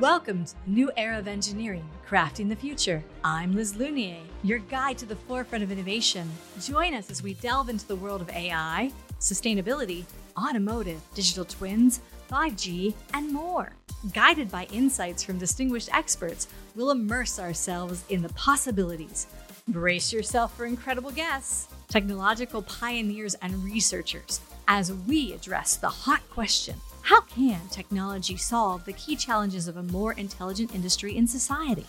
Welcome to the new era of engineering, crafting the future. I'm Liz Lunier, your guide to the forefront of innovation. Join us as we delve into the world of AI, sustainability, automotive, digital twins, 5G, and more. Guided by insights from distinguished experts, we'll immerse ourselves in the possibilities. Brace yourself for incredible guests, technological pioneers, and researchers as we address the hot question how can technology solve the key challenges of a more intelligent industry in society?